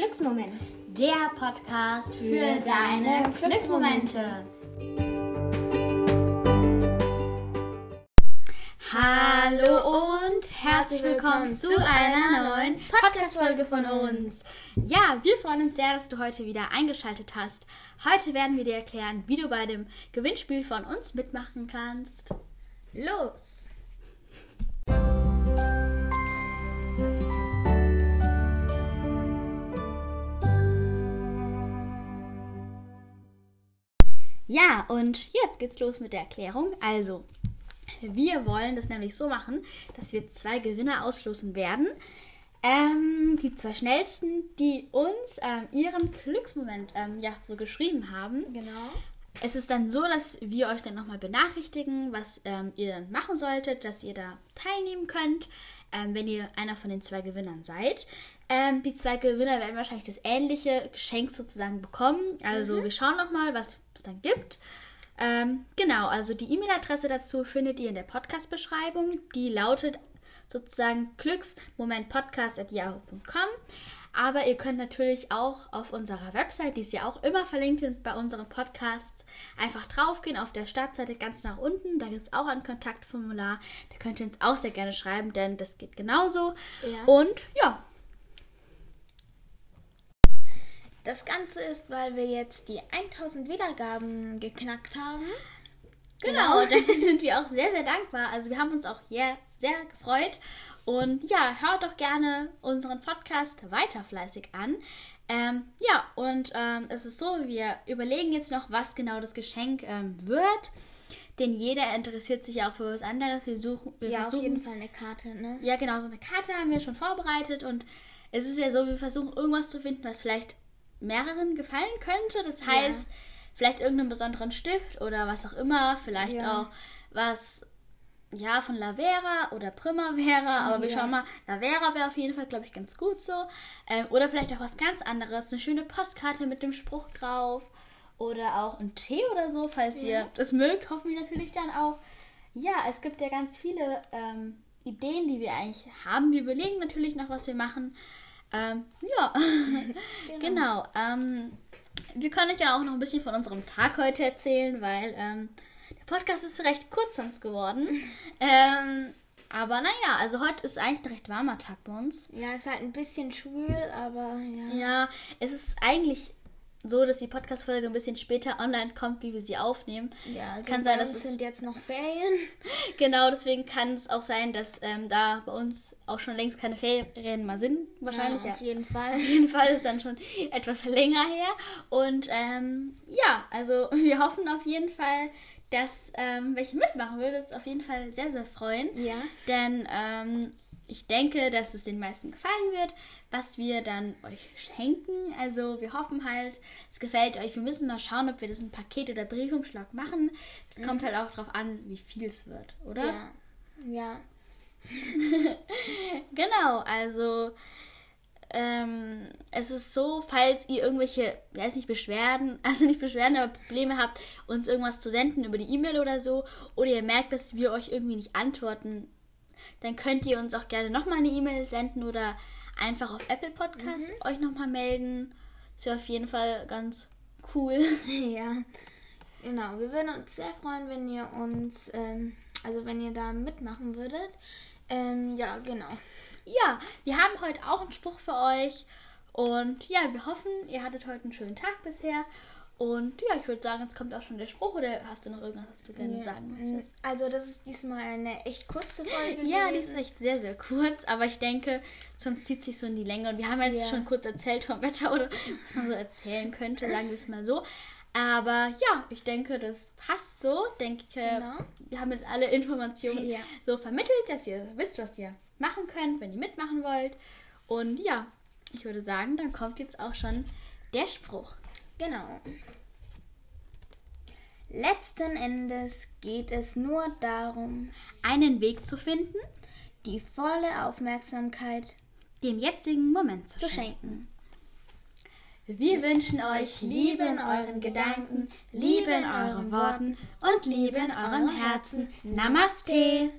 Glücksmoment. Der Podcast für deine Glücksmomente. Hallo und herzlich willkommen zu einer neuen Podcast-Folge von uns. Ja, wir freuen uns sehr, dass du heute wieder eingeschaltet hast. Heute werden wir dir erklären, wie du bei dem Gewinnspiel von uns mitmachen kannst. Los! Ja, und jetzt geht's los mit der Erklärung. Also, wir wollen das nämlich so machen, dass wir zwei Gewinner auslosen werden. Ähm, die zwei schnellsten, die uns ähm, ihren Glücksmoment ähm, ja, so geschrieben haben. Genau. Es ist dann so, dass wir euch dann nochmal benachrichtigen, was ähm, ihr dann machen solltet, dass ihr da teilnehmen könnt, ähm, wenn ihr einer von den zwei Gewinnern seid. Ähm, die zwei Gewinner werden wahrscheinlich das ähnliche Geschenk sozusagen bekommen. Also wir schauen nochmal, was es dann gibt. Ähm, genau, also die E-Mail-Adresse dazu findet ihr in der Podcast-Beschreibung. Die lautet sozusagen glücksmomentpodcast.yahoo.com. Aber ihr könnt natürlich auch auf unserer Website, die ist ja auch immer verlinkt bei unseren Podcasts, einfach draufgehen auf der Startseite ganz nach unten. Da gibt es auch ein Kontaktformular. Da könnt ihr uns auch sehr gerne schreiben, denn das geht genauso. Ja. Und ja, Das Ganze ist, weil wir jetzt die 1000 Wiedergaben geknackt haben. Genau, dafür sind wir auch sehr, sehr dankbar. Also wir haben uns auch sehr, sehr gefreut. Und ja, hört doch gerne unseren Podcast weiter fleißig an. Ähm, ja, und ähm, es ist so, wir überlegen jetzt noch, was genau das Geschenk ähm, wird. Denn jeder interessiert sich ja auch für was anderes. Wir suchen, wir Ja, auf versuchen, jeden Fall eine Karte, ne? ja, genau, so eine Karte haben wir schon vorbereitet und es ist ja so, wir versuchen irgendwas zu finden, was vielleicht mehreren gefallen könnte. Das heißt, vielleicht irgendeinen besonderen Stift oder was auch immer, vielleicht Ja. auch was ja von Lavera oder Primavera, aber wir Ja. schauen mal, Lavera wäre auf jeden Fall, glaube ich, ganz gut so. Ähm, oder vielleicht auch was ganz anderes, eine schöne Postkarte mit dem Spruch drauf oder auch ein Tee oder so, falls ihr das mögt, hoffen wir natürlich dann auch. Ja, es gibt ja ganz viele ähm, Ideen, die wir eigentlich haben. Wir überlegen natürlich noch, was wir machen. Ähm, ja, genau. ähm, wir können euch ja auch noch ein bisschen von unserem Tag heute erzählen, weil ähm, der Podcast ist recht kurz sonst geworden. ähm, aber naja, also heute ist eigentlich ein recht warmer Tag bei uns. Ja, ist halt ein bisschen schwül, aber ja. Ja, es ist eigentlich so, dass die Podcast-Folge ein bisschen später online kommt, wie wir sie aufnehmen. Ja, also Kann sein, dass es- sind jetzt noch Ferien. Genau, deswegen kann es auch sein, dass ähm, da bei uns auch schon längst keine Ferien mehr sind. Wahrscheinlich, ja, ja. auf jeden Fall. Auf jeden Fall ist dann schon etwas länger her. Und ähm, ja, also wir hoffen auf jeden Fall, dass ähm, welche mitmachen würde, uns auf jeden Fall sehr, sehr freuen. Ja. Denn ähm, ich denke, dass es den meisten gefallen wird, was wir dann euch schenken. Also wir hoffen halt, es gefällt euch. Wir müssen mal schauen, ob wir das in Paket oder Briefumschlag machen. Es kommt halt auch darauf an, wie viel es wird, oder? Ja. Ja. Genau, also ähm, es ist so, falls ihr irgendwelche, weiß nicht, Beschwerden, also nicht Beschwerden, aber Probleme habt, uns irgendwas zu senden über die E-Mail oder so, oder ihr merkt, dass wir euch irgendwie nicht antworten, dann könnt ihr uns auch gerne nochmal eine E-Mail senden oder einfach auf Apple Podcast euch nochmal melden. Das wäre auf jeden Fall ganz cool. Ja, genau. Wir würden uns sehr freuen, wenn ihr uns, ähm, also wenn ihr da mitmachen würdet. Ähm, ja, genau. Ja, wir haben heute auch einen Spruch für euch. Und ja, wir hoffen, ihr hattet heute einen schönen Tag bisher. Und ja, ich würde sagen, jetzt kommt auch schon der Spruch. Oder hast du noch irgendwas, was du gerne sagen möchtest? Also das ist diesmal eine echt kurze Folge Ja, die ist gewesen. echt sehr, sehr kurz. Aber ich denke, sonst zieht sich so in die Länge. Und wir haben jetzt Ja. schon kurz erzählt vom Wetter oder was man so erzählen könnte, sagen wir es mal so. Aber ja, ich denke, das passt so. Denke, Genau. wir haben jetzt alle Informationen Ja. so vermittelt, dass ihr wisst, was ihr machen könnt, wenn ihr mitmachen wollt. Und ja, ich würde sagen, dann kommt jetzt auch schon der Spruch. Genau. Letzten Endes geht es nur darum, Einen Weg zu finden, die volle Aufmerksamkeit dem jetzigen Moment zu, zu schenken. schenken. Wir wünschen euch Liebe in euren Gedanken, Liebe in euren Worten und Liebe in eurem Herzen. Namaste.